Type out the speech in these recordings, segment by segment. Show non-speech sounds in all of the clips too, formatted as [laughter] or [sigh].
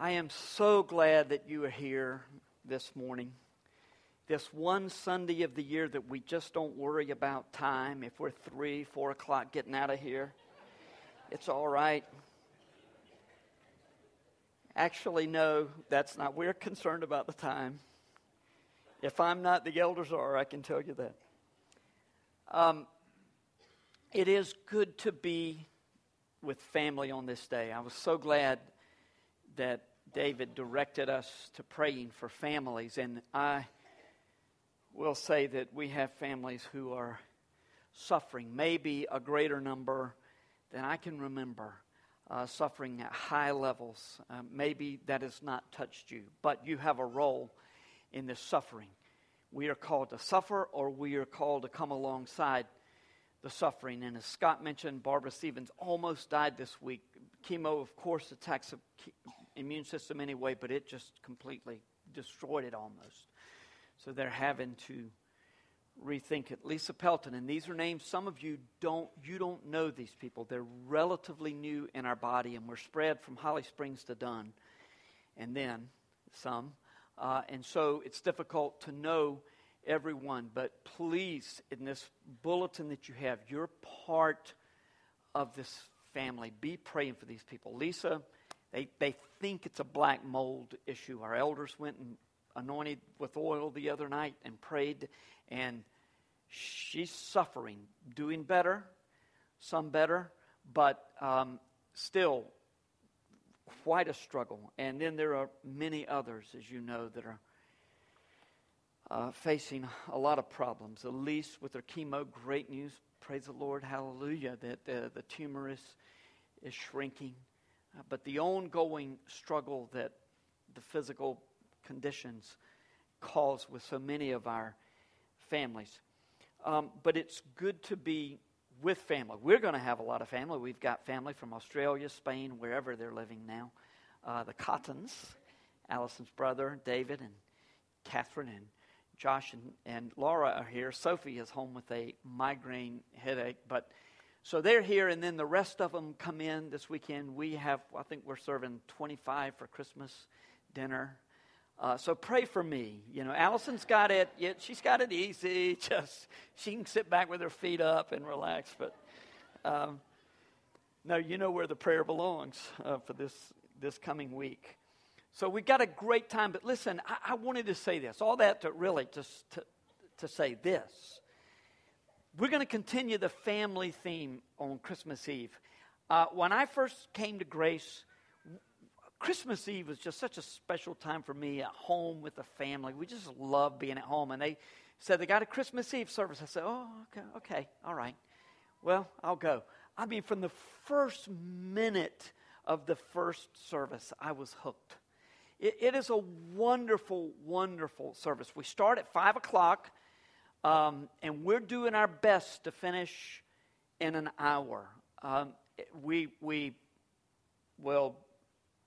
I am so glad that you are here this morning. This one Sunday of the year that we just don't worry about time. If we're three, four o'clock getting out of here, it's all right. Actually, no, that's not. We're concerned about the time. If I'm not, the elders are, I can tell you that. Um, it is good to be with family on this day. I was so glad that David directed us to praying for families. And I will say that we have families who are suffering, maybe a greater number than I can remember, uh, suffering at high levels. Uh, maybe that has not touched you, but you have a role in this suffering. We are called to suffer, or we are called to come alongside the suffering. And as Scott mentioned, Barbara Stevens almost died this week. Chemo, of course, attacks immune system anyway, but it just completely destroyed it almost. So they're having to rethink it. Lisa Pelton, and these are names some of you don't you don't know these people. They're relatively new in our body, and we're spread from Holly Springs to Dunn, and then some. Uh, and so it's difficult to know everyone. But please, in this bulletin that you have, you're part of this family. Be praying for these people. Lisa, they, they think it's a black mold issue. Our elders went and anointed with oil the other night and prayed, and she's suffering, doing better, some better, but um, still quite a struggle. And then there are many others, as you know, that are uh, facing a lot of problems. Elise with her chemo, great news. Praise the Lord, hallelujah, that uh, the tumor is, is shrinking. Uh, but the ongoing struggle that the physical conditions cause with so many of our families. Um, but it's good to be with family. We're going to have a lot of family. We've got family from Australia, Spain, wherever they're living now. Uh, the Cottons, Allison's brother, David, and Catherine, and Josh and, and Laura are here. Sophie is home with a migraine headache, but so they're here, and then the rest of them come in this weekend. We have, I think we're serving 25 for Christmas dinner. Uh, so pray for me. You know, Allison's got it. She's got it easy. [laughs] Just she can sit back with her feet up and relax. But um, no, you know where the prayer belongs uh, for this this coming week. So we've got a great time. But listen, I, I wanted to say this. All that to really just to, to say this. We're going to continue the family theme on Christmas Eve. Uh, when I first came to Grace, Christmas Eve was just such a special time for me at home with the family. We just love being at home. And they said they got a Christmas Eve service. I said, oh, okay, okay, all right. Well, I'll go. I mean, from the first minute of the first service, I was hooked. it, it is a wonderful, wonderful service. We start at 5 o'clock, um, and we're doing our best to finish in an hour. Um, we, we will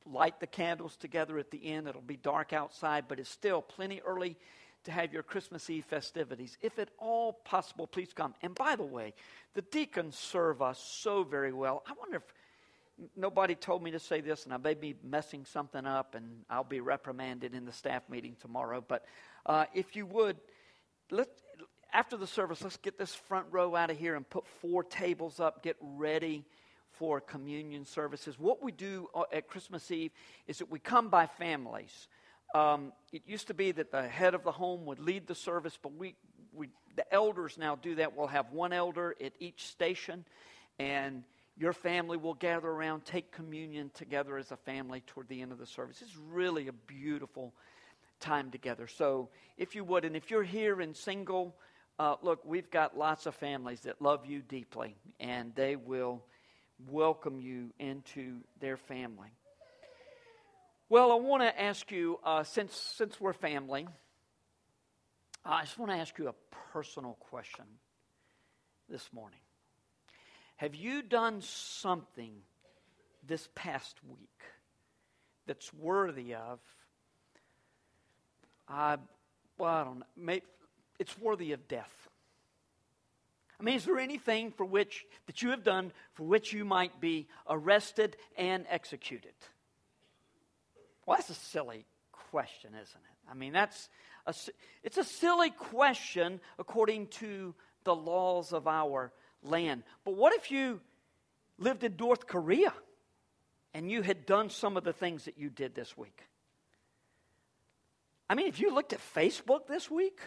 light the candles together at the end. It'll be dark outside, but it's still plenty early to have your Christmas Eve festivities. If at all possible, please come. And by the way, the deacons serve us so very well. I wonder if nobody told me to say this, and I may be messing something up, and I'll be reprimanded in the staff meeting tomorrow. But uh, if you would, let after the service, let's get this front row out of here and put four tables up. Get ready for communion services. What we do uh, at Christmas Eve is that we come by families. Um, it used to be that the head of the home would lead the service, but we, we, the elders now do that. We'll have one elder at each station, and your family will gather around, take communion together as a family toward the end of the service. It's really a beautiful time together. So, if you would, and if you're here and single, uh, look, we've got lots of families that love you deeply, and they will welcome you into their family. Well, I want to ask you, uh, since, since we're family, I just want to ask you a personal question this morning. Have you done something this past week that's worthy of, uh, well, I don't know, maybe it's worthy of death? I mean, is there anything for which that you have done for which you might be arrested and executed? Well, that's a silly question, isn't it? I mean, that's a, it's a silly question according to the laws of our land. But what if you lived in North Korea and you had done some of the things that you did this week? I mean, if you looked at Facebook this week,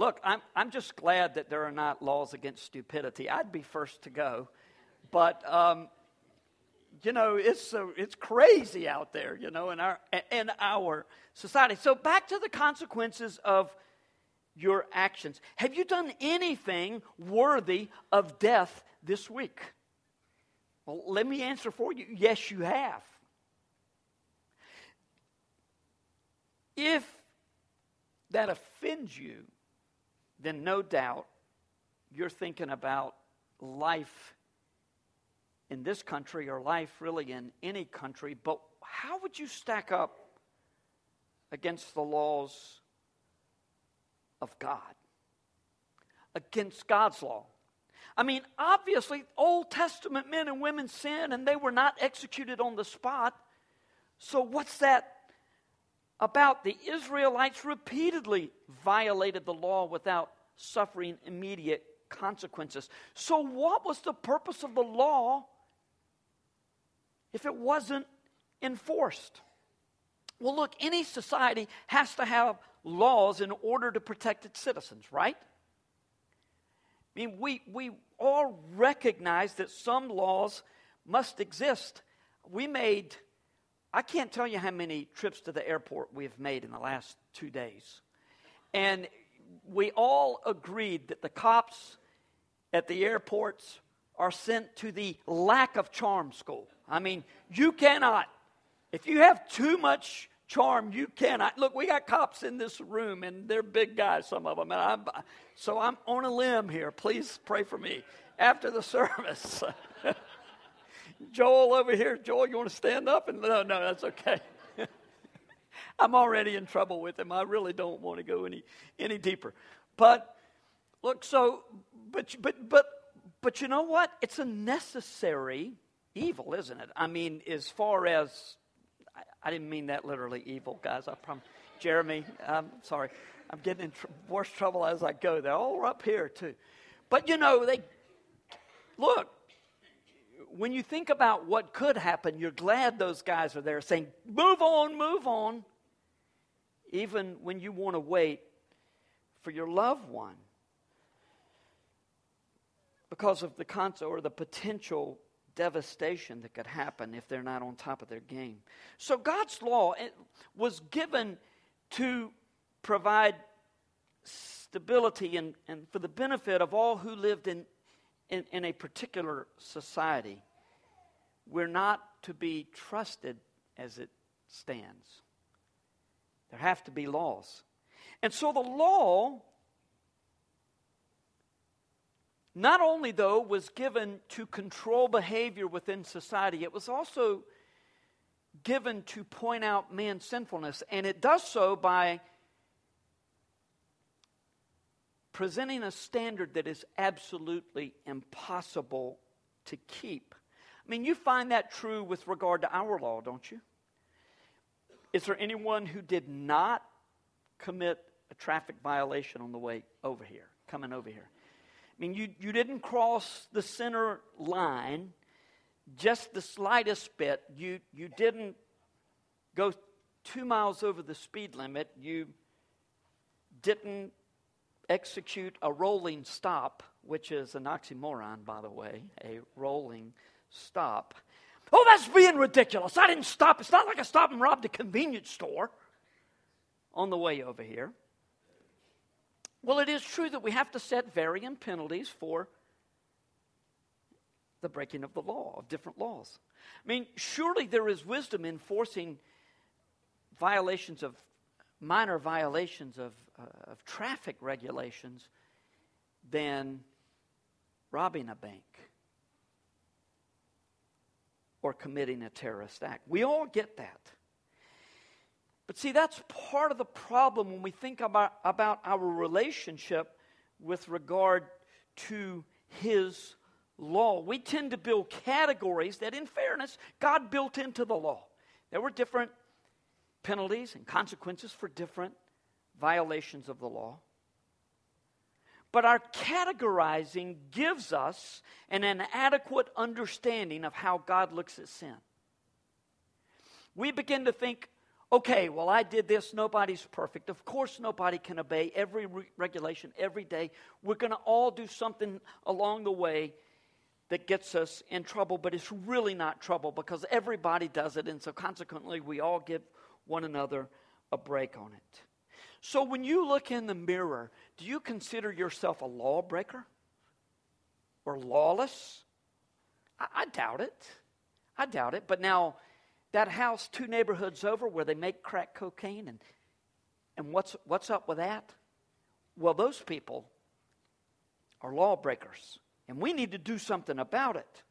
look, I'm, I'm just glad that there are not laws against stupidity. I'd be first to go. But um, you know, it's, uh, it's crazy out there, you know, in our, in our society. So, back to the consequences of your actions. Have you done anything worthy of death this week? Well, let me answer for you. Yes, you have. If that offends you, then no doubt you're thinking about life in this country or life really in any country, but how would you stack up against the laws of God? Against God's law? I mean, obviously, Old Testament men and women sin and they were not executed on the spot. So, what's that about? The Israelites repeatedly violated the law without suffering immediate consequences. So, what was the purpose of the law if it wasn't enforced? Well, look, any society has to have laws in order to protect its citizens, right? I mean, we, we all recognize that some laws must exist. We made, I can't tell you how many trips to the airport we have made in the last two days. And we all agreed that the cops at the airports are sent to the lack of charm school. I mean, you cannot, if you have too much charm, you cannot. Look, we got cops in this room, and they're big guys, some of them. And I'm, so I'm on a limb here. Please pray for me after the [laughs] service. Joel over here. Joel, you want to stand up? And no, no, that's okay. [laughs] I'm already in trouble with him. I really don't want to go any any deeper. But look, so but but but but you know what? It's a necessary evil, isn't it? I mean, as far as I, I didn't mean that literally evil, guys. I promise. Jeremy, I'm sorry. I'm getting in tr- worse trouble as I go. They're all up here too. But you know, they look. When you think about what could happen, you're glad those guys are there saying, "Move on, move on." Even when you want to wait for your loved one because of the concept or the potential devastation that could happen if they're not on top of their game. So God's law was given to provide stability and, and for the benefit of all who lived in, in, in a particular society. We're not to be trusted as it stands. There have to be laws. And so the law not only, though, was given to control behavior within society, it was also given to point out man's sinfulness. And it does so by presenting a standard that is absolutely impossible to keep. I mean, you find that true with regard to our law, don't you? Is there anyone who did not commit a traffic violation on the way over here, coming over here? I mean, you, you didn't cross the center line just the slightest bit. You, you didn't go two miles over the speed limit. You didn't execute a rolling stop, which is an oxymoron, by the way, a rolling stop. Oh, that's being ridiculous. I didn't stop. It's not like I stopped and robbed a convenience store on the way over here. Well, it is true that we have to set varying penalties for the breaking of the law, of different laws. I mean, surely there is wisdom in forcing violations of minor violations of, uh, of traffic regulations than robbing a bank or committing a terrorist act. We all get that. But see, that's part of the problem when we think about, about our relationship with regard to His law, we tend to build categories that, in fairness, God built into the law. There were different penalties and consequences for different violations of the law. But our categorizing gives us an inadequate understanding of how God looks at sin. We begin to think, okay, well, I did this. Nobody's perfect. Of course, nobody can obey every re- regulation every day. We're going to all do something along the way that gets us in trouble, but it's really not trouble because everybody does it. And so, consequently, we all give one another a break on it. So when you look in the mirror, do you consider yourself a lawbreaker or lawless? I, I doubt it. I doubt it. But now, that house two neighborhoods over where they make crack cocaine and and what's what's up with that? Well, those people are lawbreakers, and we need to do something about it.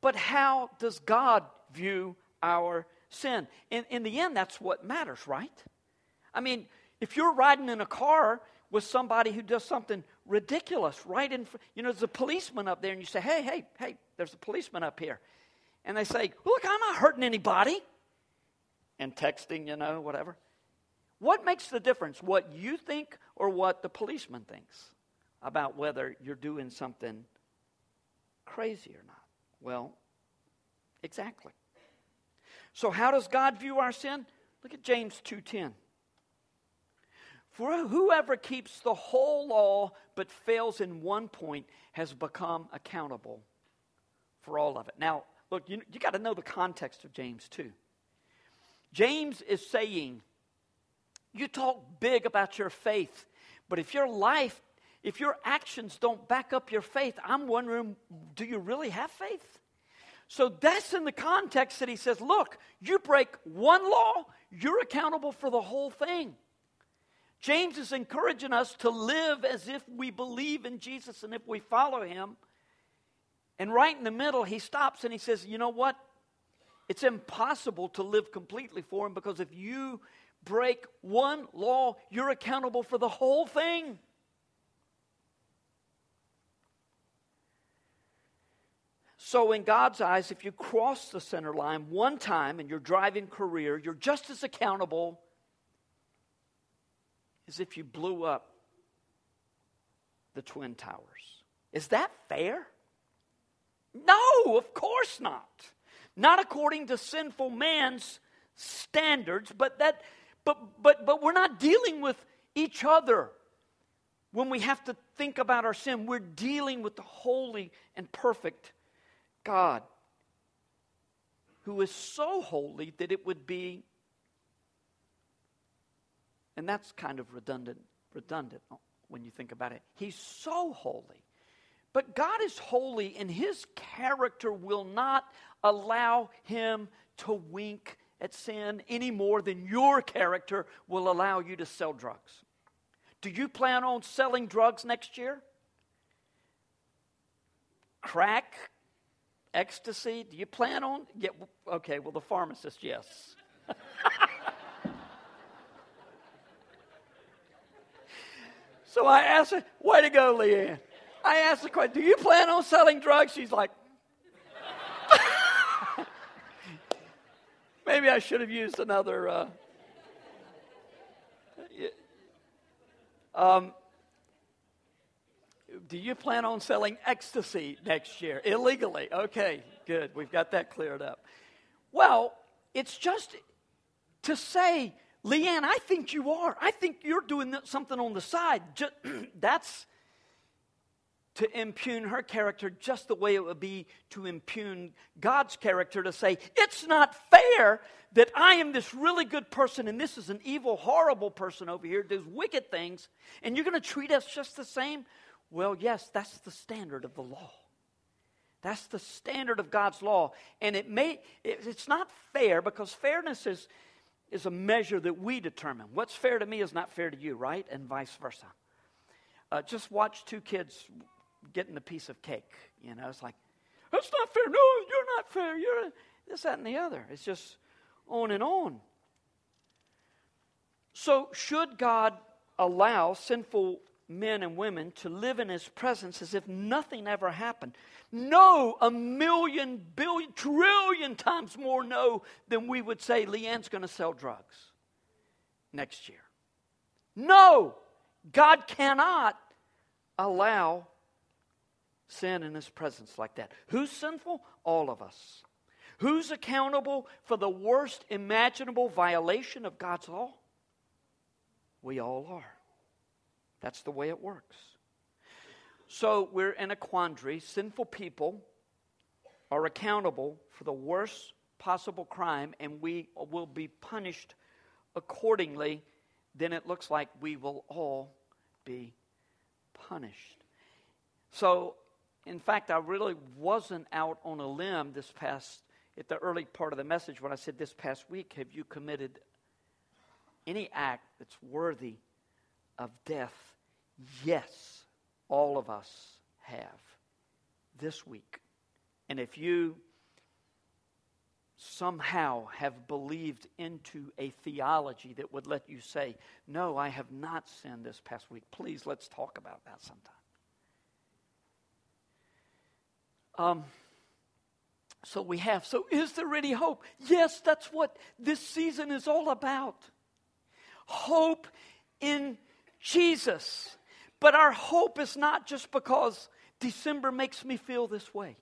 But how does God view our sin? In, in the end, that's what matters, right? I mean, if you're riding in a car with somebody who does something ridiculous right in front, you know, there's a policeman up there, and you say, hey, hey, hey, there's a policeman up here. And they say, look, I'm not hurting anybody. And texting, you know, whatever. What makes the difference? What you think or what the policeman thinks about whether you're doing something crazy or not? Well, exactly. So how does God view our sin? Look at James 2:10. For whoever keeps the whole law but fails in one point has become accountable for all of it. Now, look, you, you got to know the context of James, too. James is saying, you talk big about your faith, but if your life, if your actions don't back up your faith, I'm wondering, do you really have faith? So that's in the context that he says, look, you break one law, you're accountable for the whole thing. James is encouraging us to live as if we believe in Jesus and if we follow him. And right in the middle, he stops and he says, You know what? It's impossible to live completely for him because if you break one law, you're accountable for the whole thing. So, in God's eyes, if you cross the center line one time in your driving career, you're just as accountable as if you blew up the Twin Towers. Is that fair? No, of course not. Not according to sinful man's standards, but that but but but we're not dealing with each other when we have to think about our sin. We're dealing with the holy and perfect God who is so holy that it would be and that's kind of redundant, redundant when you think about it. He's so holy. But God is holy, and his character will not allow him to wink at sin any more than your character will allow you to sell drugs. Do you plan on selling drugs next year? Crack, ecstasy? Do you plan on? Yeah, okay, well, the pharmacist, yes. [laughs] So I asked her, way to go, Leanne. I asked the question, do you plan on selling drugs? She's like, [laughs] maybe I should have used another. Uh, um, do you plan on selling ecstasy next year illegally? Okay, good. We've got that cleared up. Well, it's just to say Leanne, I think you are. I think you're doing something on the side. Just, [clears throat] that's to impugn her character just the way it would be to impugn God's character to say, it's not fair that I am this really good person and this is an evil, horrible person over here, does wicked things, and you're going to treat us just the same? Well, yes, that's the standard of the law. That's the standard of God's law. And it may, it's not fair because fairness is, is a measure that we determine. What's fair to me is not fair to you, right? And vice versa. Uh, just watch two kids getting a piece of cake. You know, it's like, that's not fair. No, you're not fair. You're this, that, and the other. It's just on and on. So, should God allow sinful men and women to live in his presence as if nothing ever happened. No, a million, billion, trillion times more no than we would say Leanne's going to sell drugs next year. No, God cannot allow sin in his presence like that. Who's sinful? All of us. Who's accountable for the worst imaginable violation of God's law? We all are. That's the way it works. So we're in a quandary. Sinful people are accountable for the worst possible crime, and we will be punished accordingly. Then it looks like we will all be punished. So, in fact, I really wasn't out on a limb this past, at the early part of the message when I said this past week, have you committed any act that's worthy of death Yes, all of us have this week. And if you somehow have believed into a theology that would let you say, No, I have not sinned this past week, please let's talk about that sometime. Um, so we have. So is there any hope? Yes, that's what this season is all about. Hope in Jesus. But our hope is not just because December makes me feel this way.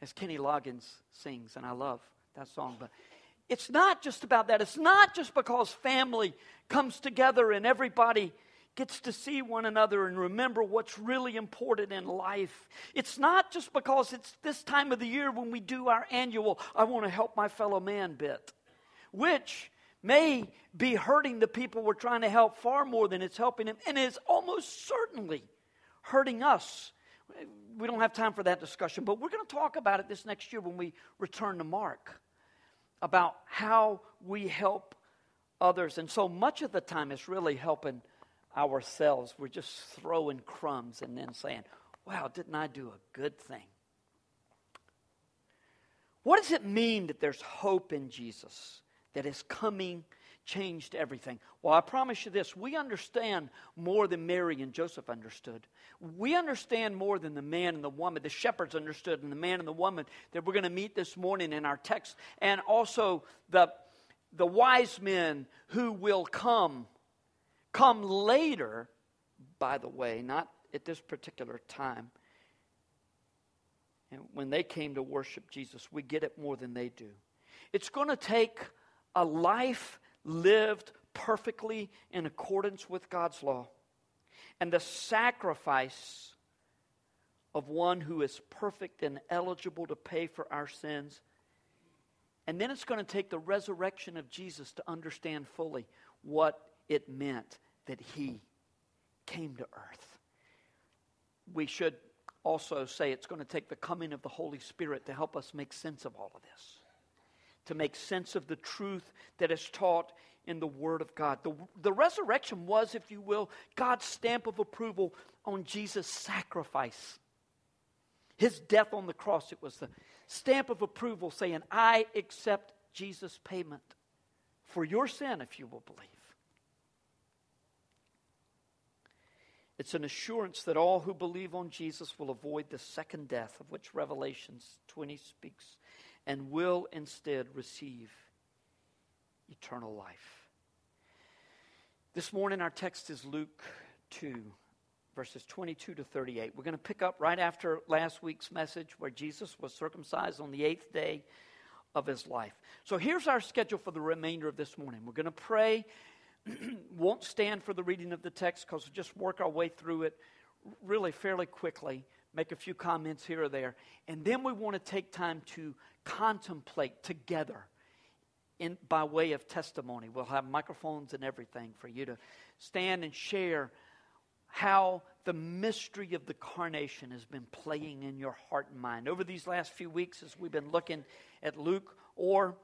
As Kenny Loggins sings, and I love that song, but it's not just about that. It's not just because family comes together and everybody gets to see one another and remember what's really important in life. It's not just because it's this time of the year when we do our annual, I want to help my fellow man bit, which may be hurting the people we're trying to help far more than it's helping them, and is almost certainly hurting us. We don't have time for that discussion, but we're going to talk about it this next year when we return to Mark about how we help others. And so much of the time, it's really helping ourselves. We're just throwing crumbs and then saying, Wow, didn't I do a good thing? What does it mean that there's hope in Jesus? That is coming changed everything. Well, I promise you this we understand more than Mary and Joseph understood. We understand more than the man and the woman, the shepherds understood, and the man and the woman that we're going to meet this morning in our text, and also the, the wise men who will come. Come later, by the way, not at this particular time. And when they came to worship Jesus, we get it more than they do. It's going to take a life lived perfectly in accordance with God's law, and the sacrifice of one who is perfect and eligible to pay for our sins. And then it's going to take the resurrection of Jesus to understand fully what it meant that he came to earth. We should also say it's going to take the coming of the Holy Spirit to help us make sense of all of this to make sense of the truth that is taught in the Word of God. The, the resurrection was, if you will, God's stamp of approval on Jesus' sacrifice. His death on the cross, it was the stamp of approval saying, I accept Jesus' payment for your sin, if you will believe. It's an assurance that all who believe on Jesus will avoid the second death, of which Revelations 20 speaks and will instead receive eternal life. This morning, our text is Luke 2, verses 22 to 38. We're going to pick up right after last week's message where Jesus was circumcised on the eighth day of his life. So here's our schedule for the remainder of this morning. We're going to pray. [clears throat] Won't stand for the reading of the text because we'll just work our way through it really fairly quickly, make a few comments here or there. And then we want to take time to contemplate together in, by way of testimony. We'll have microphones and everything for you to stand and share how the mystery of the incarnation has been playing in your heart and mind. Over these last few weeks, as we've been looking at Luke, or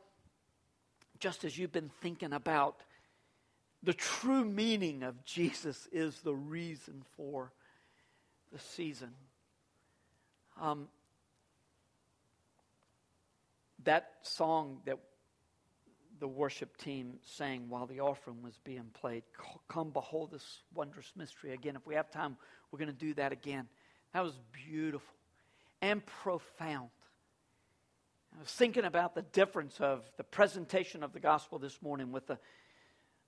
just as you've been thinking about the true meaning of Jesus is the reason for the season. Um, that song that the worship team sang while the offering was being played. Come behold this wondrous mystery again. If we have time, we're going to do that again. That was beautiful and profound. I was thinking about the difference of the presentation of the gospel this morning with the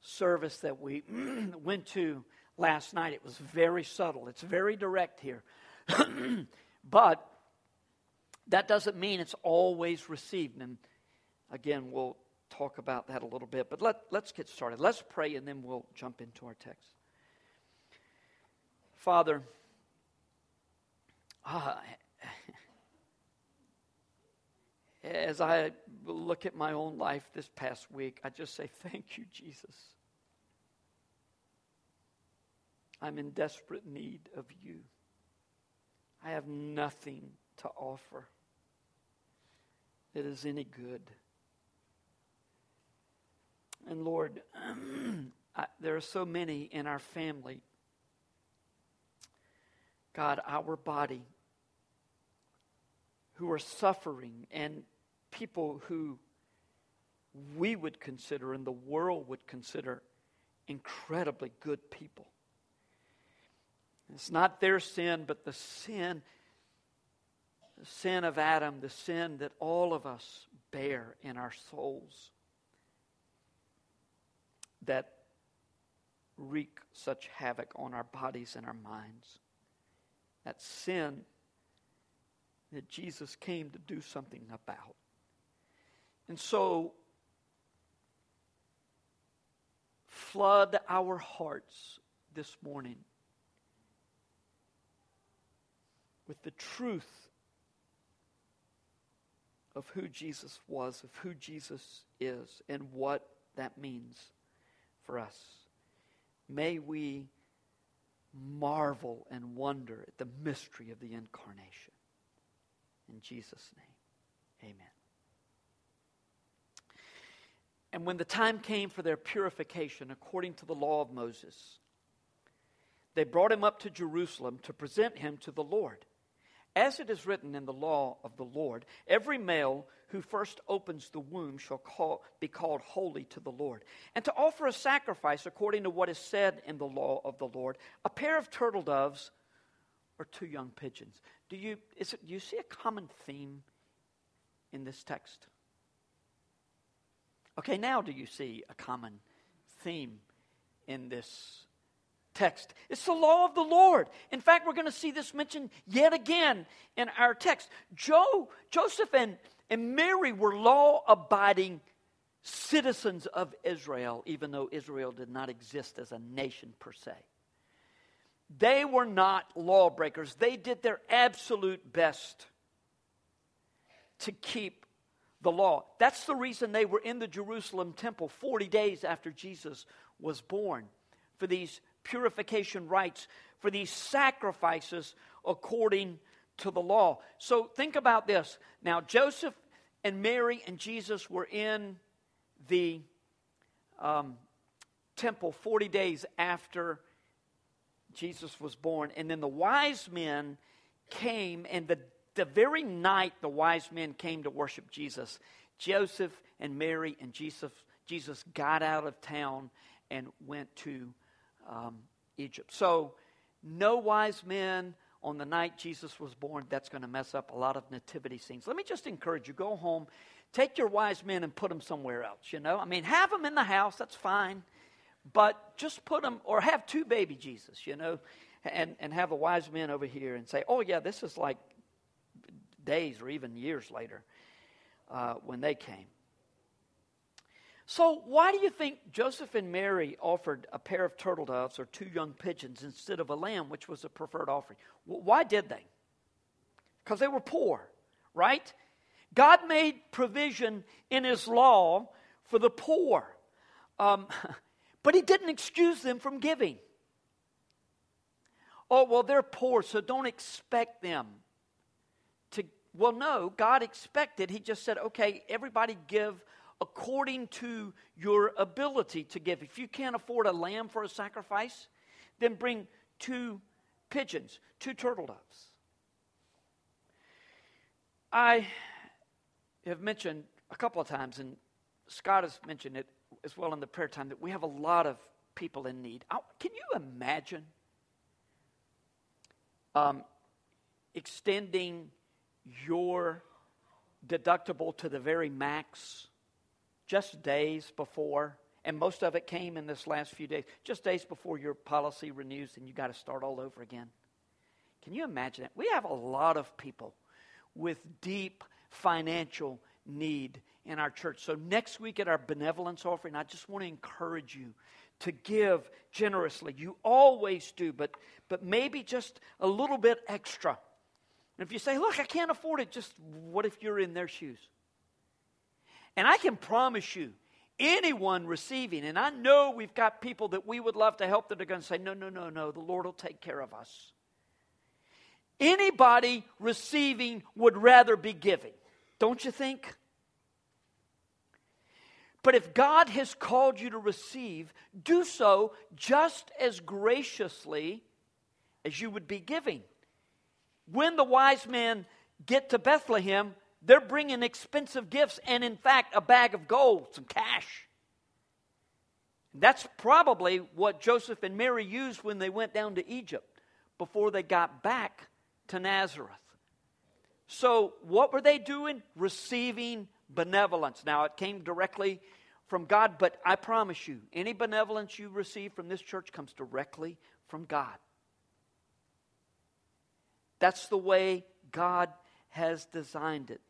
service that we [clears throat] went to last night. It was very subtle, it's very direct here. [clears throat] but that doesn't mean it's always received. And again, we'll talk about that a little bit. But let, let's get started. Let's pray and then we'll jump into our text. Father, uh, [laughs] as I look at my own life this past week, I just say, Thank you, Jesus. I'm in desperate need of you. I have nothing to offer that is any good. And Lord, [clears throat] I, there are so many in our family. God, our body, who are suffering, and people who we would consider and the world would consider incredibly good people. It's not their sin, but the sin, the sin of Adam, the sin that all of us bear in our souls that wreak such havoc on our bodies and our minds. That sin that Jesus came to do something about. And so, flood our hearts this morning with the truth of who Jesus was, of who Jesus is, and what that means for us. May we marvel and wonder at the mystery of the incarnation. In Jesus' name, amen. And when the time came for their purification according to the law of Moses, they brought him up to Jerusalem to present him to the Lord. As it is written in the law of the Lord, every male who first opens the womb shall call, be called holy to the Lord. And to offer a sacrifice according to what is said in the law of the Lord, a pair of turtle doves or two young pigeons. Do you, is it, do you see a common theme in this text? Okay, now do you see a common theme in this text. It's the law of the Lord. In fact, we're going to see this mentioned yet again in our text. Joe, Joseph and, and Mary were law abiding citizens of Israel, even though Israel did not exist as a nation per se. They were not lawbreakers. They did their absolute best to keep the law. That's the reason they were in the Jerusalem temple 40 days after Jesus was born for these purification rites, for these sacrifices according to the law. So think about this. Now, Joseph and Mary and Jesus were in the um, temple 40 days after Jesus was born. And then the wise men came, and the, the very night the wise men came to worship Jesus, Joseph and Mary and Jesus, Jesus got out of town and went to um, Egypt. So, no wise men on the night Jesus was born. That's going to mess up a lot of nativity scenes. Let me just encourage you go home, take your wise men and put them somewhere else. You know, I mean, have them in the house, that's fine. But just put them, or have two baby Jesus, you know, and, and have the wise men over here and say, oh, yeah, this is like days or even years later uh, when they came. So, why do you think Joseph and Mary offered a pair of turtle doves or two young pigeons instead of a lamb, which was a preferred offering? Why did they? Because they were poor, right? God made provision in His law for the poor, um, [laughs] but He didn't excuse them from giving. Oh, well, they're poor, so don't expect them to. Well, no, God expected. He just said, okay, everybody give according to your ability to give. If you can't afford a lamb for a sacrifice, then bring two pigeons, two turtle doves. I have mentioned a couple of times and Scott has mentioned it as well in the prayer time that we have a lot of people in need. Can you imagine um, extending your deductible to the very max just days before? And most of it came in this last few days, just days before your policy renews and you got to start all over again. Can you imagine it? We have a lot of people with deep financial need in our church. So, next week at our benevolence offering, I just want to encourage you to give generously. You always do, but, but maybe just a little bit extra. And if you say, Look, I can't afford it, just what if you're in their shoes? And I can promise you, anyone receiving, and I know we've got people that we would love to help that are going to say, No, no, no, no, the Lord will take care of us. Anybody receiving would rather be giving, don't you think? But if God has called you to receive, do so just as graciously as you would be giving. When the wise men get to Bethlehem, they're bringing expensive gifts and, in fact, a bag of gold, some cash. That's probably what Joseph and Mary used when they went down to Egypt before they got back to Nazareth. So, what were they doing? Receiving benevolence. Now, it came directly from God, but I promise you, any benevolence you receive from this church comes directly from God. That's the way God has designed it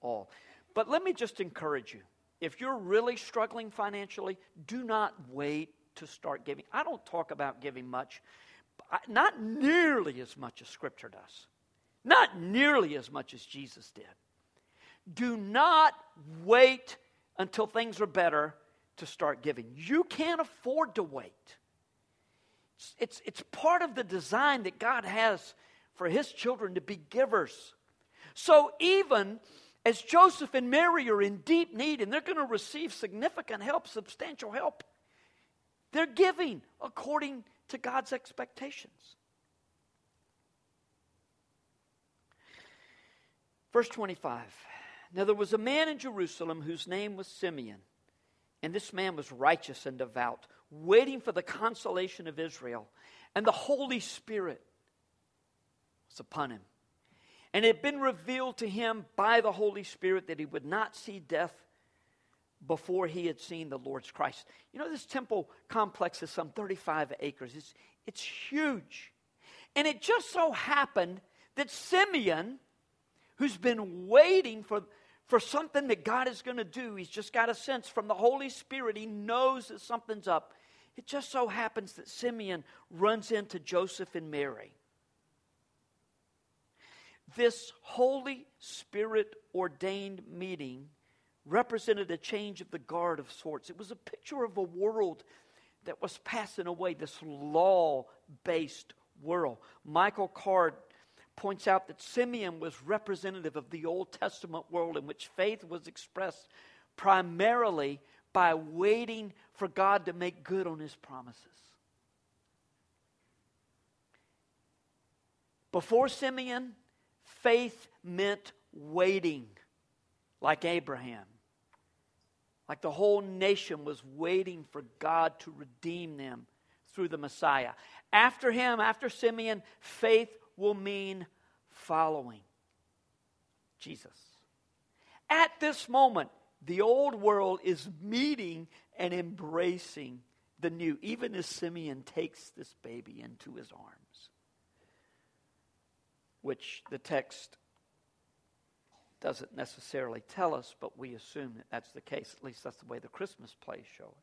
all. But let me just encourage you if you're really struggling financially, do not wait to start giving. I don't talk about giving much, not nearly as much as Scripture does, not nearly as much as Jesus did. Do not wait until things are better to start giving. You can't afford to wait. It's, it's, it's part of the design that God has for His children to be givers. So even as Joseph and Mary are in deep need and they're going to receive significant help, substantial help, they're giving according to God's expectations. Verse 25. Now there was a man in Jerusalem whose name was Simeon, and this man was righteous and devout, waiting for the consolation of Israel, and the Holy Spirit was upon him. And it had been revealed to him by the Holy Spirit that he would not see death before he had seen the Lord's Christ. You know, this temple complex is some 35 acres, it's, it's huge. And it just so happened that Simeon, who's been waiting for, for something that God is going to do, he's just got a sense from the Holy Spirit, he knows that something's up. It just so happens that Simeon runs into Joseph and Mary. This Holy Spirit ordained meeting represented a change of the guard of sorts. It was a picture of a world that was passing away, this law based world. Michael Card points out that Simeon was representative of the Old Testament world in which faith was expressed primarily by waiting for God to make good on his promises. Before Simeon, faith meant waiting, like Abraham. Like the whole nation was waiting for God to redeem them through the Messiah. After him, after Simeon, faith will mean following Jesus. At this moment, the old world is meeting and embracing the new, even as Simeon takes this baby into his arms which the text doesn't necessarily tell us, but we assume that that's the case. At least that's the way the Christmas plays show it.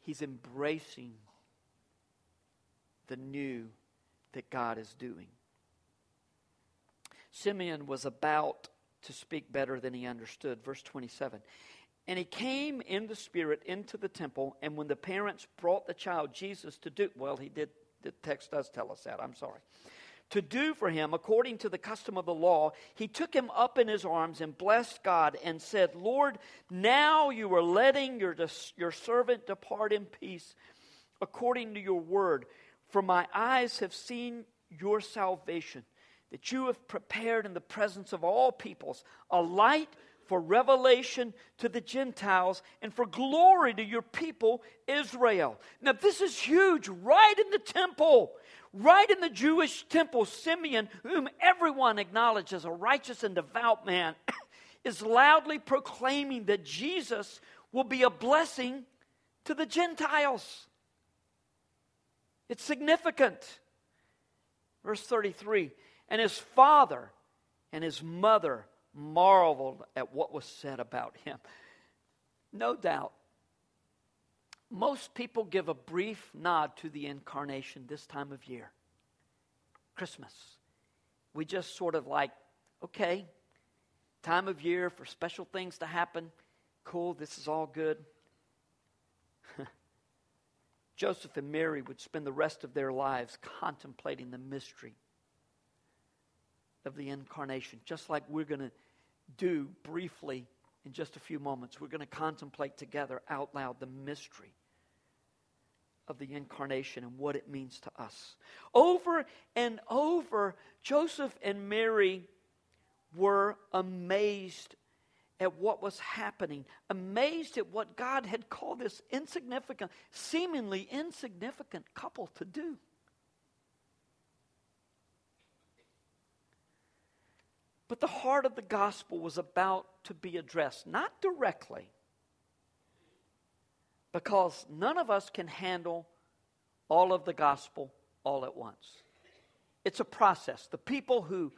He's embracing the new that God is doing. Simeon was about to speak better than he understood. Verse 27. And he came in the Spirit into the temple, and when the parents brought the child Jesus to do, well, he did, the text does tell us that, I'm sorry. To do for him, according to the custom of the law, he took him up in his arms and blessed God and said, Lord, now you are letting your, your servant depart in peace according to your word. For my eyes have seen your salvation. that you have prepared in the presence of all peoples a light for revelation to the Gentiles and for glory to your people, Israel. Now, this is huge, right in the temple, right in the Jewish temple. Simeon, whom everyone acknowledges a righteous and devout man, [coughs] is loudly proclaiming that Jesus will be a blessing to the Gentiles. It's significant. Verse 33 And his father and his mother marveled at what was said about him. No doubt, most people give a brief nod to the incarnation this time of year Christmas. We just sort of like, okay, time of year for special things to happen. Cool, this is all good. [laughs] Joseph and Mary would spend the rest of their lives contemplating the mystery of the incarnation, just like we're going to do briefly in just a few moments. We're going to contemplate together out loud the mystery of the incarnation and what it means to us. Over and over, Joseph and Mary were amazed at what was happening, amazed at what God had called this insignificant, seemingly insignificant couple to do. But the heart of the gospel was about to be addressed, not directly, because none of us can handle all of the gospel all at once. It's a process. The people who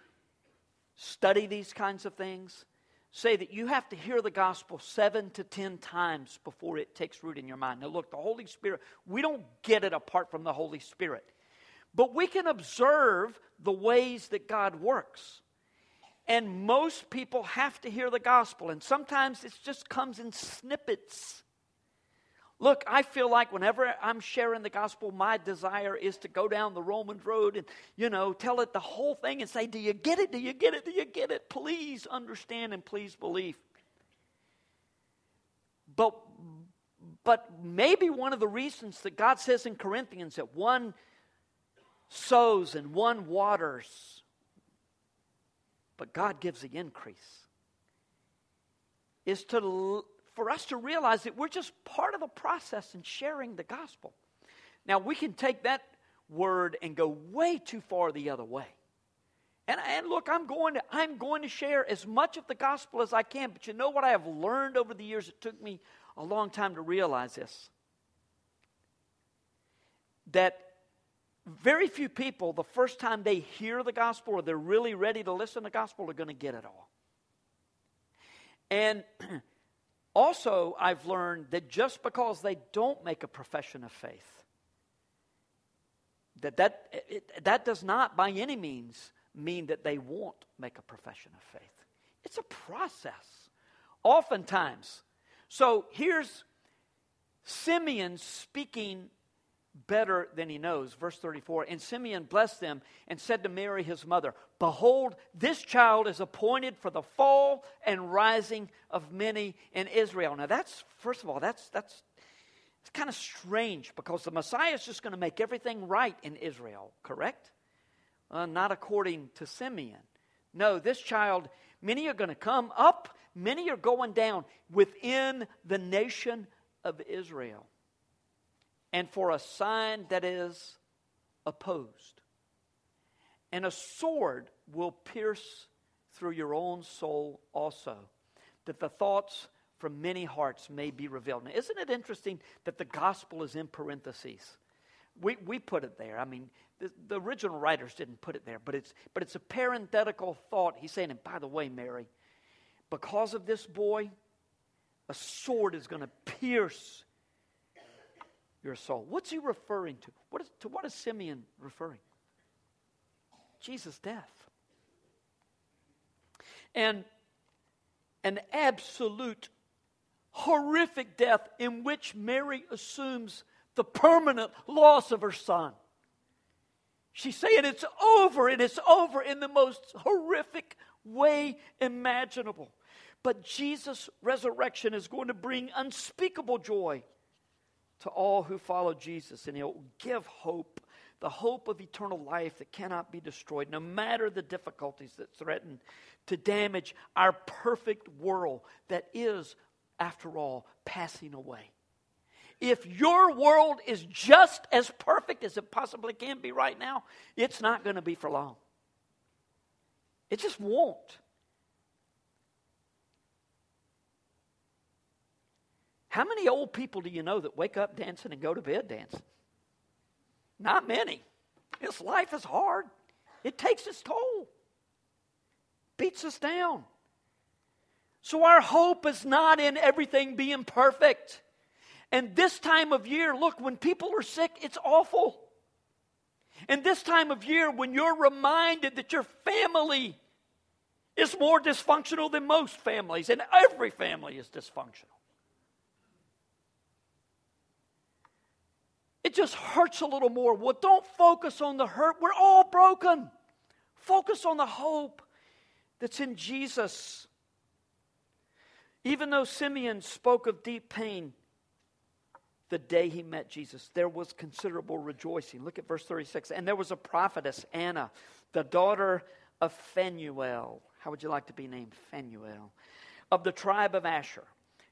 study these kinds of things say that you have to hear the gospel seven to ten times before it takes root in your mind. Now, look, the Holy Spirit, we don't get it apart from the Holy Spirit, but we can observe the ways that God works. And most people have to hear the gospel, and sometimes it just comes in snippets. Look, I feel like whenever I'm sharing the gospel, my desire is to go down the Roman road and, you know, tell it the whole thing and say, Do you get it? Do you get it? Do you get it? Please understand and please believe. But, but maybe one of the reasons that God says in Corinthians that one sows and one waters but God gives the increase, is to, for us to realize that we're just part of the process in sharing the gospel. Now, we can take that word and go way too far the other way. And, and look, I'm going, to, I'm going to share as much of the gospel as I can, but you know what I have learned over the years? It took me a long time to realize this. That very few people, the first time they hear the gospel or they're really ready to listen to the gospel, are going to get it all. And [clears throat] also, I've learned that just because they don't make a profession of faith, that that, it, that does not by any means mean that they won't make a profession of faith. It's a process, oftentimes. So here's Simeon speaking better than he knows. Verse 34 And Simeon blessed them and said to Mary his mother, Behold, this child is appointed for the fall and rising of many in Israel. Now, that's, first of all, that's, that's it's kind of strange because the Messiah is just going to make everything right in Israel, correct? Uh, not according to Simeon. No, this child, many are going to come up, many are going down within the nation of Israel and for a sign that is opposed. And a sword will pierce through your own soul also, that the thoughts from many hearts may be revealed. Now, isn't it interesting that the gospel is in parentheses? We, we put it there. I mean, the, the original writers didn't put it there, but it's, but it's a parenthetical thought. He's saying, and by the way, Mary, because of this boy, a sword is going to pierce your soul. What's he referring to? What is, to what is Simeon referring? Jesus' death. And an absolute horrific death in which Mary assumes the permanent loss of her son. She's saying it's over, and it's over in the most horrific way imaginable. But Jesus' resurrection is going to bring unspeakable joy to all who follow Jesus, and He'll give hope the hope of eternal life that cannot be destroyed, no matter the difficulties that threaten to damage our perfect world that is, after all, passing away. If your world is just as perfect as it possibly can be right now, it's not going to be for long. It just won't. How many old people do you know that wake up dancing and go to bed dancing? Not many. This life is hard. It takes its toll, beats us down. So our hope is not in everything being perfect. And this time of year, look, when people are sick, it's awful. And this time of year, when you're reminded that your family is more dysfunctional than most families, and every family is dysfunctional, it just hurts a little more. Well, don't focus on the hurt. We're all broken. Focus on the hope that's in Jesus. Even though Simeon spoke of deep pain, the day he met Jesus, there was considerable rejoicing. Look at verse 36. And there was a prophetess, Anna, the daughter of Phanuel. How would you like to be named? Phanuel. Of the tribe of Asher.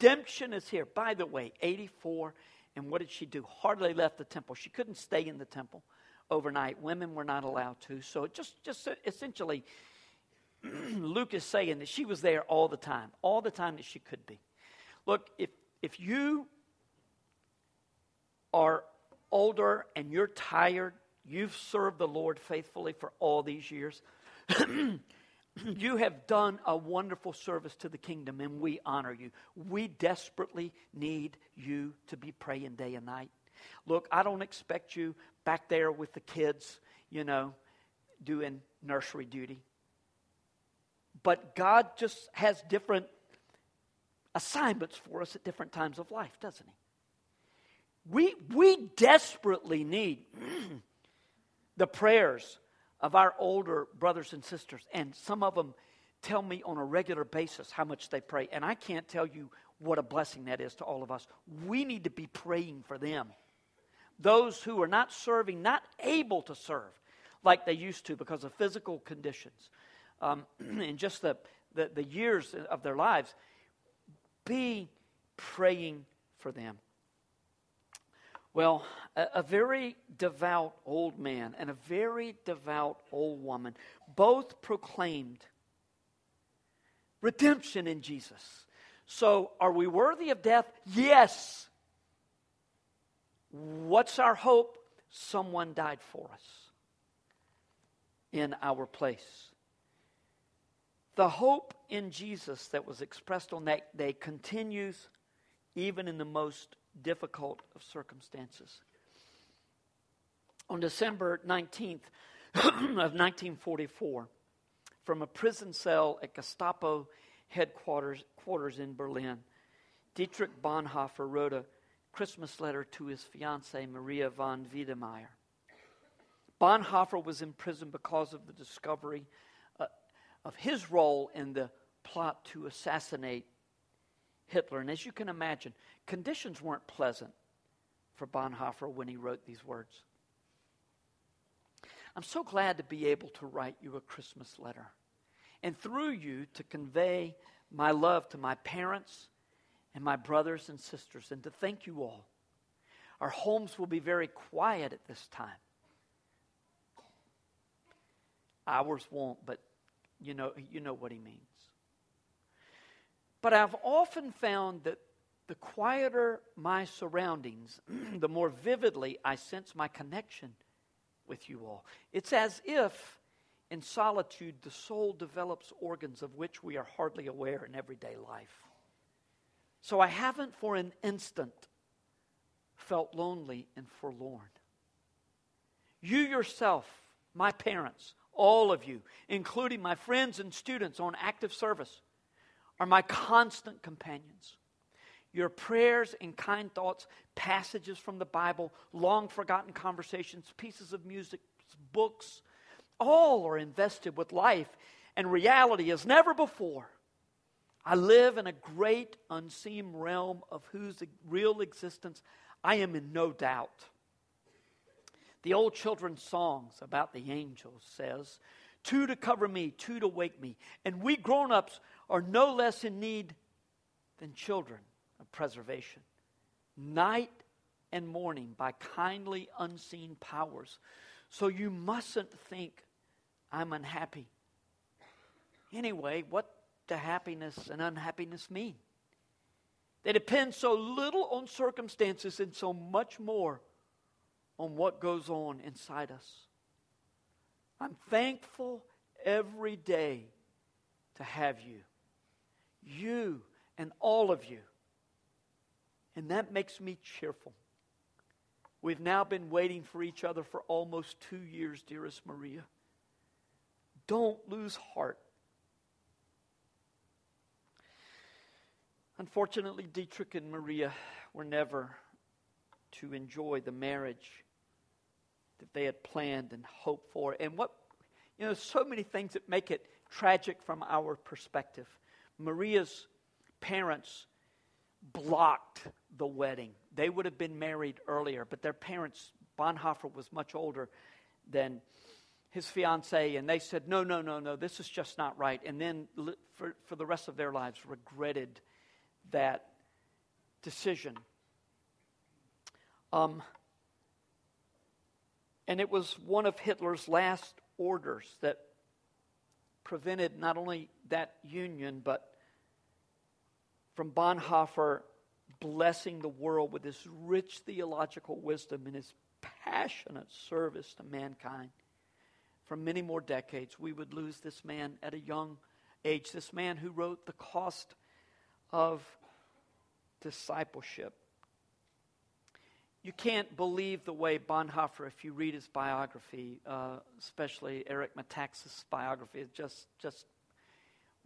redemption is here. By the way, 84, and what did she do? Hardly left the temple. She couldn't stay in the temple overnight. Women were not allowed to. So just, just essentially, [clears throat] Luke is saying that she was there all the time, all the time that she could be. Look, if, if you are older and you're tired, you've served the Lord faithfully for all these years. [clears throat] [clears throat] you have done a wonderful service to the kingdom and we honor you. We desperately need you to be praying day and night. Look, I don't expect you back there with the kids, you know, doing nursery duty. But God just has different assignments for us at different times of life, doesn't He? We, we desperately need [clears throat] the prayers of our older brothers and sisters, and some of them tell me on a regular basis how much they pray. And I can't tell you what a blessing that is to all of us. We need to be praying for them. Those who are not serving, not able to serve like they used to because of physical conditions um, [clears throat] and just the, the, the years of their lives, be praying for them. Well, a, a, very devout old man and a very devout old woman both proclaimed redemption in Jesus. So, are we worthy of death? Yes. What's our hope? Someone died for us in our place. The hope in Jesus that was expressed on that day continues even in the most difficult of circumstances. On December 19th [clears throat] of 1944, from a prison cell at Gestapo headquarters quarters in Berlin, Dietrich Bonhoeffer wrote a Christmas letter to his fiancee, Maria von Wedemeyer. Bonhoeffer was in prison because of the discovery uh, of his role in the plot to assassinate Hitler. And as you can imagine, conditions weren't pleasant for Bonhoeffer when he wrote these words. I'm so glad to be able to write you a Christmas letter and through you to convey my love to my parents and my brothers and sisters and to thank you all. Our homes will be very quiet at this time. Ours won't, but you know, you know what he means. But I've often found that the quieter my surroundings, [clears throat] the more vividly I sense my connection with you all. It's as if in solitude the soul develops organs of which we are hardly aware in everyday life. So I haven't for an instant felt lonely and forlorn. You yourself, my parents, all of you, including my friends and students on active service, are my constant companions. Your prayers and kind thoughts, passages from the Bible, long forgotten conversations, pieces of music, books, all are invested with life and reality as never before. I live in a great unseen realm of whose real existence I am in no doubt. The old children's songs about the angels says, Two to cover me, two to wake me. And we grown ups are no less in need than children of preservation. Night and morning by kindly unseen powers. So you mustn't think I'm unhappy. Anyway, what do happiness and unhappiness mean? They depend so little on circumstances and so much more on what goes on inside us. I'm thankful every day to have you. You and all of you. And that makes me cheerful. We've now been waiting for each other for almost two years, dearest Maria. Don't lose heart. Unfortunately, Dietrich and Maria were never to enjoy the marriage that they had planned and hoped for. And what, you know, so many things that make it tragic from our perspective. Maria's parents blocked the wedding. They would have been married earlier, but their parents, Bonhoeffer was much older than his fiancee, and they said, No, no, no, no, this is just not right. And then for, for the rest of their lives, regretted that decision. Um, and it was one of Hitler's last orders that prevented not only that union, but from Bonhoeffer blessing the world with his rich theological wisdom and his passionate service to mankind. For many more decades, we would lose this man at a young age, this man who wrote The Cost of discipleship. You can't believe the way Bonhoeffer, if you read his biography, uh, especially Eric Metaxas' biography, is just, just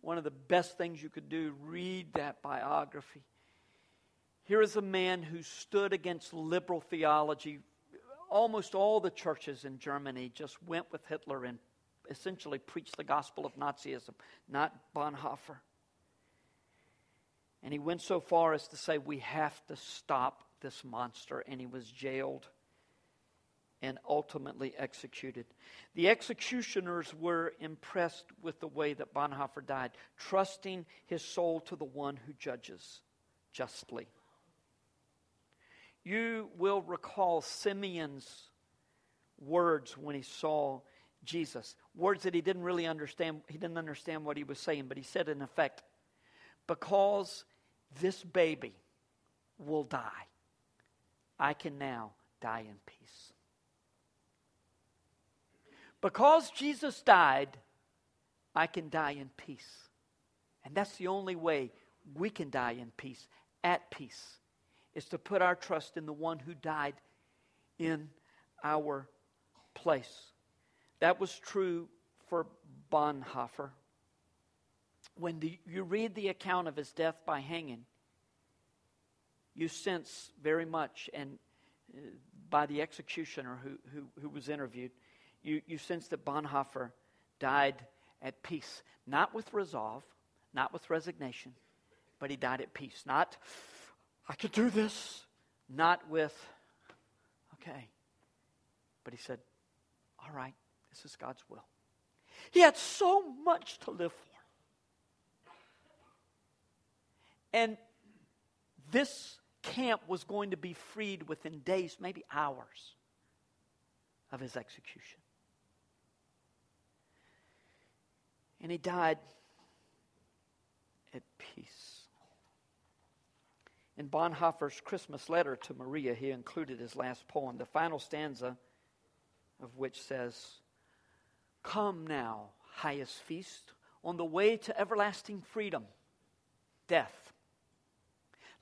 one of the best things you could do. Read that biography. Here is a man who stood against liberal theology. Almost all the churches in Germany just went with Hitler and essentially preached the gospel of Nazism, not Bonhoeffer. And he went so far as to say, We have to stop this monster. And he was jailed and ultimately executed. The executioners were impressed with the way that Bonhoeffer died, trusting his soul to the one who judges justly. You will recall Simeon's words when he saw Jesus. Words that he didn't really understand. He didn't understand what he was saying, but he said, in effect, because this baby will die. I can now die in peace. Because Jesus died, I can die in peace. And that's the only way we can die in peace, at peace, is to put our trust in the one who died in our place. That was true for Bonhoeffer when the, you read the account of his death by hanging, you sense very much, and uh, by the executioner who, who, who was interviewed, you, you sense that Bonhoeffer died at peace, not with resolve, not with resignation, but he died at peace. Not, I could do this, not with, okay. But he said, all right, this is God's will. He had so much to live for. And this camp was going to be freed within days, maybe hours, of his execution. And he died at peace. In Bonhoeffer's Christmas letter to Maria, he included his last poem, the final stanza of which says, Come now, highest feast, on the way to everlasting freedom, death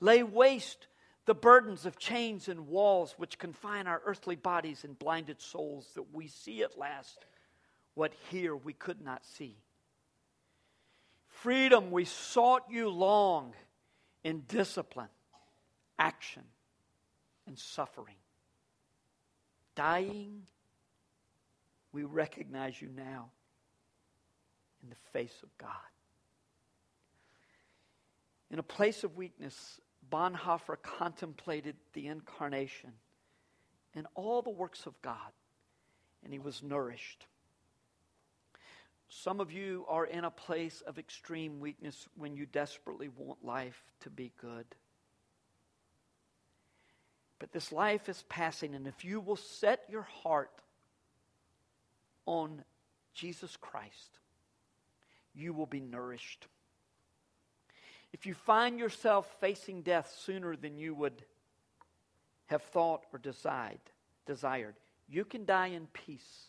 Lay waste the burdens of chains and walls which confine our earthly bodies and blinded souls, that we see at last what here we could not see. Freedom, we sought you long in discipline, action, and suffering. Dying, we recognize you now in the face of God. In a place of weakness, Bonhoeffer contemplated the incarnation and all the works of God, and he was nourished. Some of you are in a place of extreme weakness when you desperately want life to be good. But this life is passing, and if you will set your heart on Jesus Christ, you will be nourished. If you find yourself facing death sooner than you would have thought or desired, desired, you can die in peace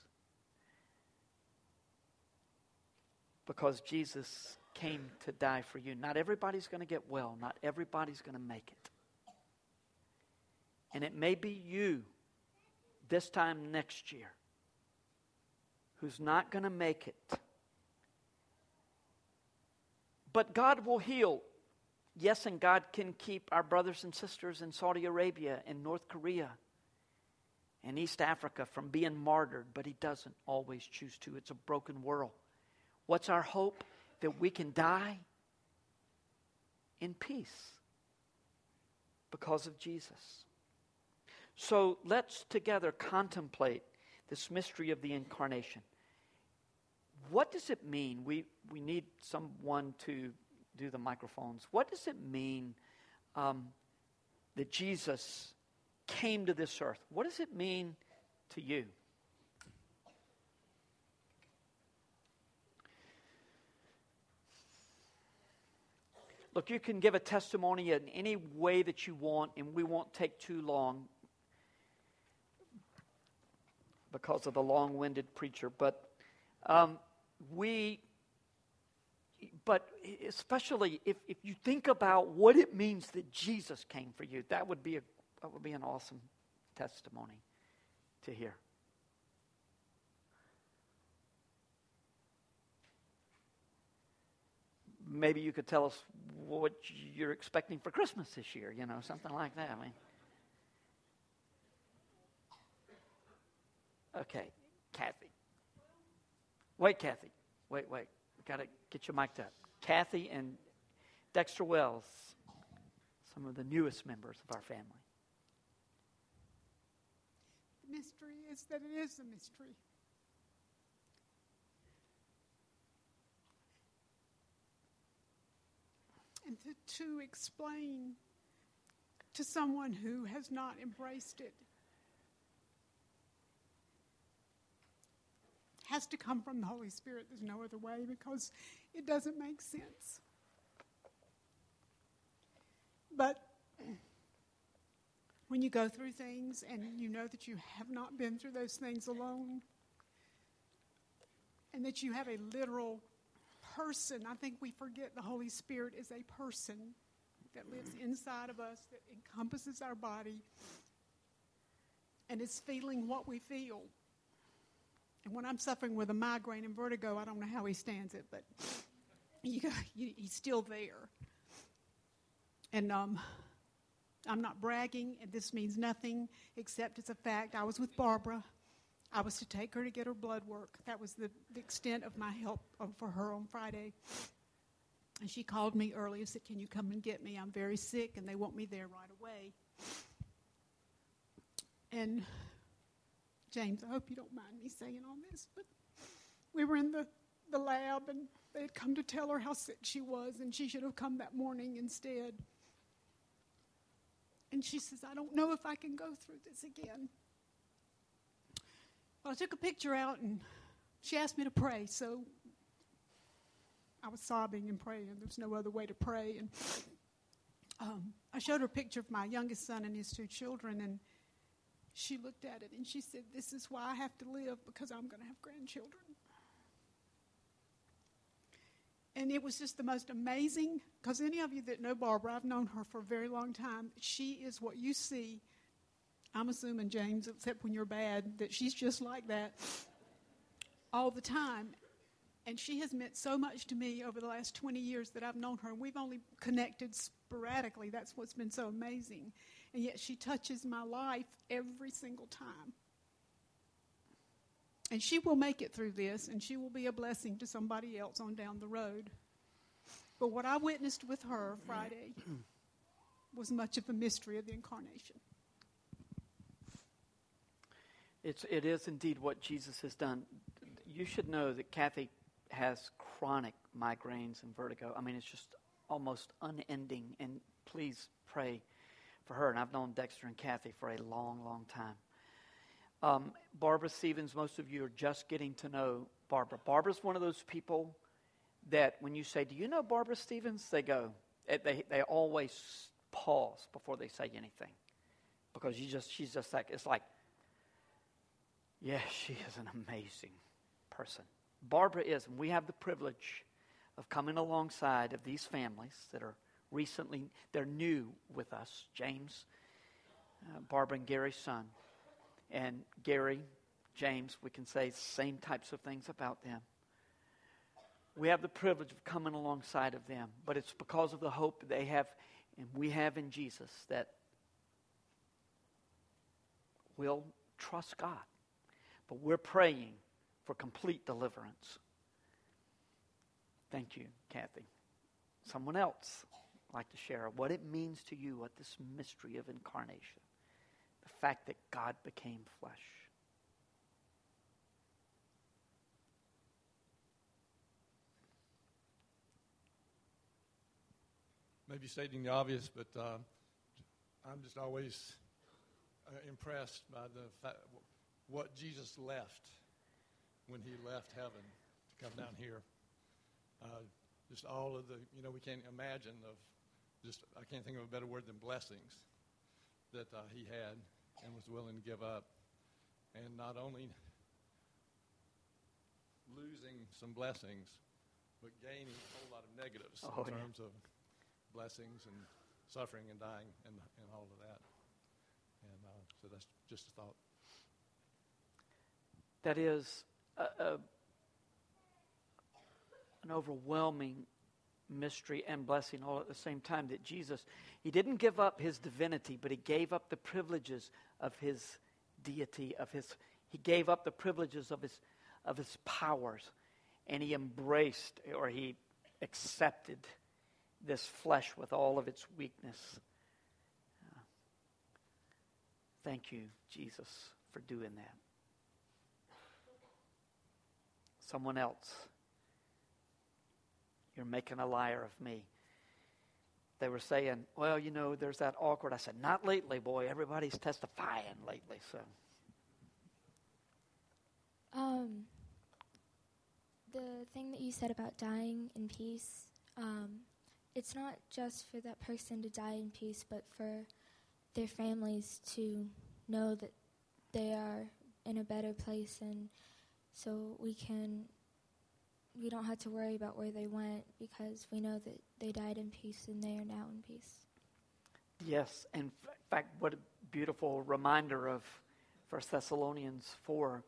because Jesus came to die for you. Not everybody's going to get well, not everybody's going to make it. And it may be you this time next year who's not going to make it. But God will heal. Yes, and God can keep our brothers and sisters in Saudi Arabia and North Korea and East Africa from being martyred, but He doesn't always choose to. It's a broken world. What's our hope? That we can die in peace because of Jesus. So let's together contemplate this mystery of the incarnation. What does it mean? We, we need someone to do the microphones. What does it mean um, that Jesus came to this earth? What does it mean to you? Look, you can give a testimony in any way that you want, and we won't take too long because of the long winded preacher. But um, we, but especially if, if you think about what it means that Jesus came for you, that would be, a, that would be an awesome testimony to hear. maybe you could tell us what you're expecting for Christmas this year, you know, something like that. I mean, okay, Kathy. Wait, Kathy. Wait, wait. We got to get you mic'd up. Kathy and Dexter Wells, some of the newest members of our family. The mystery is that it is a mystery. And to, to explain to someone who has not embraced it has to come from the Holy Spirit. There's no other way because it doesn't make sense. But when you go through things and you know that you have not been through those things alone, and that you have a literal person. I think we forget the Holy Spirit is a person that lives inside of us, that encompasses our body, and is feeling what we feel. And when I'm suffering with a migraine and vertigo, I don't know how he stands it, but [laughs] you, you, he's still there. And um, I'm not bragging, and this means nothing except it's a fact. I was with Barbara I was to take her to get her blood work. That was the, the extent of my help uh, for her on Friday. And she called me early and said, Can you come and get me? I'm very sick and they want me there right away. And James, I hope you don't mind me saying all this, but we were in the, the lab and they had come to tell her how sick she was and she should have come that morning instead. And she says, I don't know if I can go through this again. Well, I took a picture out and she asked me to pray, so I was sobbing and praying. There's no other way to pray. And um, I showed her a picture of my youngest son and his two children, and she looked at it and she said, This is why I have to live because I'm going to have grandchildren. And it was just the most amazing, because any of you that know Barbara, I've known her for a very long time. She is what you see I'm assuming, James, except when you're bad, that she's just like that. all the time. And she has meant so much to me over the last 20 years that I've known her. And we've only connected sporadically. That's what's been so amazing. And yet she touches my life every single time. And she will make it through this, and she will be a blessing to somebody else on down the road. But what I witnessed with her Friday was much of the mystery of the incarnation. It's, it is indeed what Jesus has done. You should know that Kathy has chronic migraines and vertigo. I mean, it's just almost unending. And please pray for her. And I've known Dexter and Kathy for a long, long time. Um, Barbara Stevens, most of you are just getting to know Barbara. Barbara's one of those people that when you say, Do you know Barbara Stevens? They go, eh, they, they always pause before they say anything. Because you just, she's just like, it's like, yes, she is an amazing person. Barbara is, and we have the privilege of coming alongside of these families that are recently, they're new with us. James, uh, Barbara and Gary's son. And Gary, James, we can say same types of things about them. We have the privilege of coming alongside of them, but it's because of the hope they have and we have in Jesus that we'll trust God. But we're praying for complete deliverance. Thank you, Kathy. Someone else like to share what it means to you, what this mystery of incarnation, the fact that God became flesh. maybe stating the obvious, but uh, I'm just always uh, impressed by the fact what Jesus left when he left heaven to come down here. Uh, just all of the, you know, we can't imagine of just, I can't think of a better word than blessings that uh, he had and was willing to give up. And not only losing some blessings, but gaining a whole lot of negatives oh, in yeah. terms of blessings and suffering and dying and, and all of that. And uh, so that's just a thought. That is a, a, an overwhelming mystery and blessing all at the same time that Jesus, he didn't give up his divinity, but he gave up the privileges of his deity, of his, he gave up the privileges of his, of his powers, and he embraced or he accepted this flesh with all of its weakness. Thank you, Jesus, for doing that. Someone else. You're making a liar of me. They were saying, well, you know, there's that awkward. I said, not lately, boy. Everybody's testifying lately, so. Um, the thing that you said about dying in peace, um, it's not just for that person to die in peace, but for their families to know that they are in a better place and so we can we don't have to worry about where they went because we know that they died in peace and they are now in peace. Yes, in fact, what a beautiful reminder of First Thessalonians 4.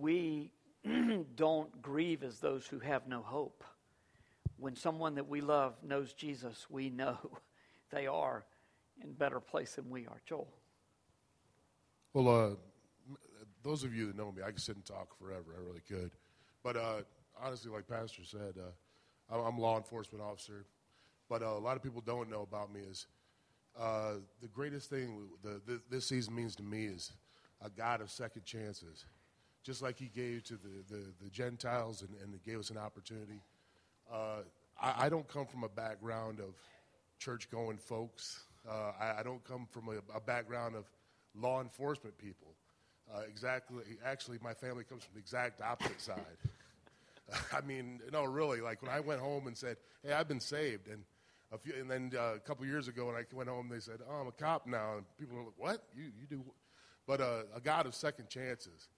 We [clears throat] don't grieve as those who have no hope when someone that we love knows Jesus, we know [laughs] they are in better place than we are. Joel. Well, uh, those of you that know me, I could sit and talk forever. I really could. But uh, honestly, like Pastor said, uh, I'm a law enforcement officer. But uh, a lot of people don't know about me is uh, the greatest thing the, the, this season means to me is a God of second chances. Just like he gave to the, the, the Gentiles and, and gave us an opportunity uh, I, I, don't come from a background of church going folks. Uh, I, I, don't come from a, a, background of law enforcement people. Uh, exactly. Actually, my family comes from the exact opposite side. [laughs] I mean, no, really. Like when I went home and said, "Hey, I've been saved," and a few, and then uh, a couple years ago when I went home, they said, "Oh, I'm a cop now," and people were like, "What? You you do?" But uh, a God of second chances,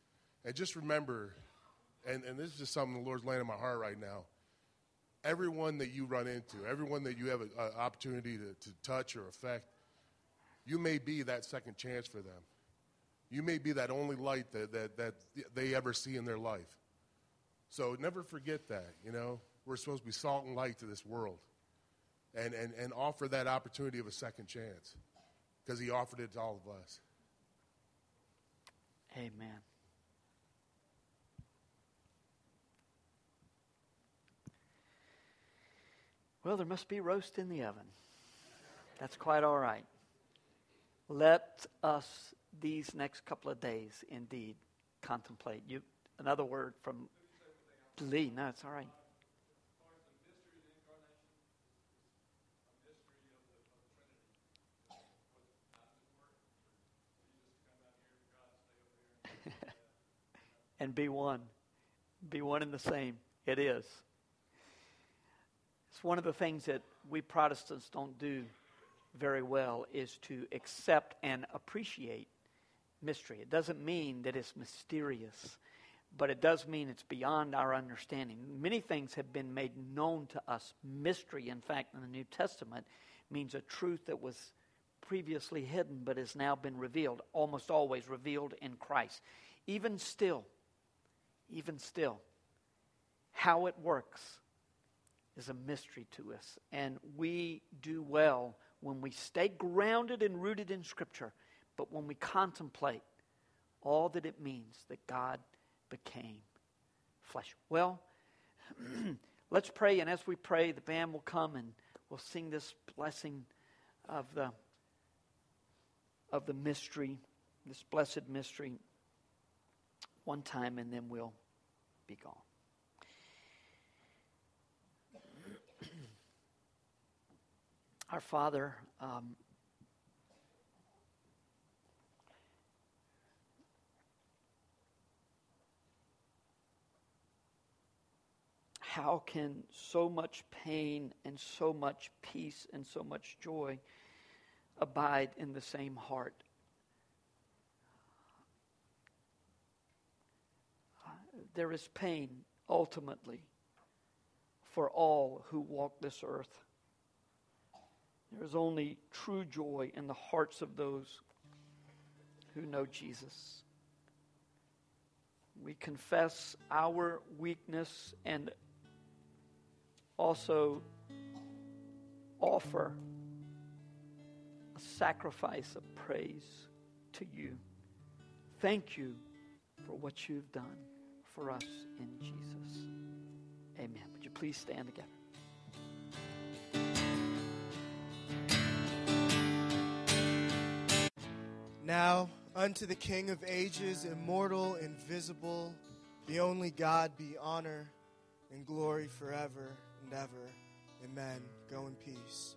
and just remember, and and this is just something the Lord's laying in my heart right now everyone that you run into, everyone that you have an opportunity to, to touch or affect, you may be that second chance for them. You may be that only light that, that, that they ever see in their life. So never forget that, you know. We're supposed to be salt and light to this world and, and, and offer that opportunity of a second chance because he offered it to all of us. Amen. Well, there must be roast in the oven. That's quite all right. Let us these next couple of days indeed contemplate. You another word from Lee. No, it's all right. [laughs] and be one. Be one and the same. It is. It's one of the things that we Protestants don't do very well is to accept and appreciate mystery. It doesn't mean that it's mysterious, but it does mean it's beyond our understanding. Many things have been made known to us. Mystery, in fact, in the New Testament means a truth that was previously hidden but has now been revealed, almost always revealed in Christ. Even still, even still, how it works is a mystery to us. And we do well when we stay grounded and rooted in Scripture, but when we contemplate all that it means that God became flesh. Well, [clears throat] let's pray, and as we pray, the band will come and we'll sing this blessing of the of the mystery, this blessed mystery, one time, and then we'll be gone. [clears throat] Our Father, um, how can so much pain and so much peace and so much joy abide in the same heart? there is pain ultimately for all who walk this earth. There is only true joy in the hearts of those who know Jesus. We confess our weakness and also offer a sacrifice of praise to you. Thank you for what you've done for us in Jesus. Amen. Would you please stand together? Now, unto the King of ages, immortal, invisible, the only God, be honor and glory forever and ever. Amen. Go in peace.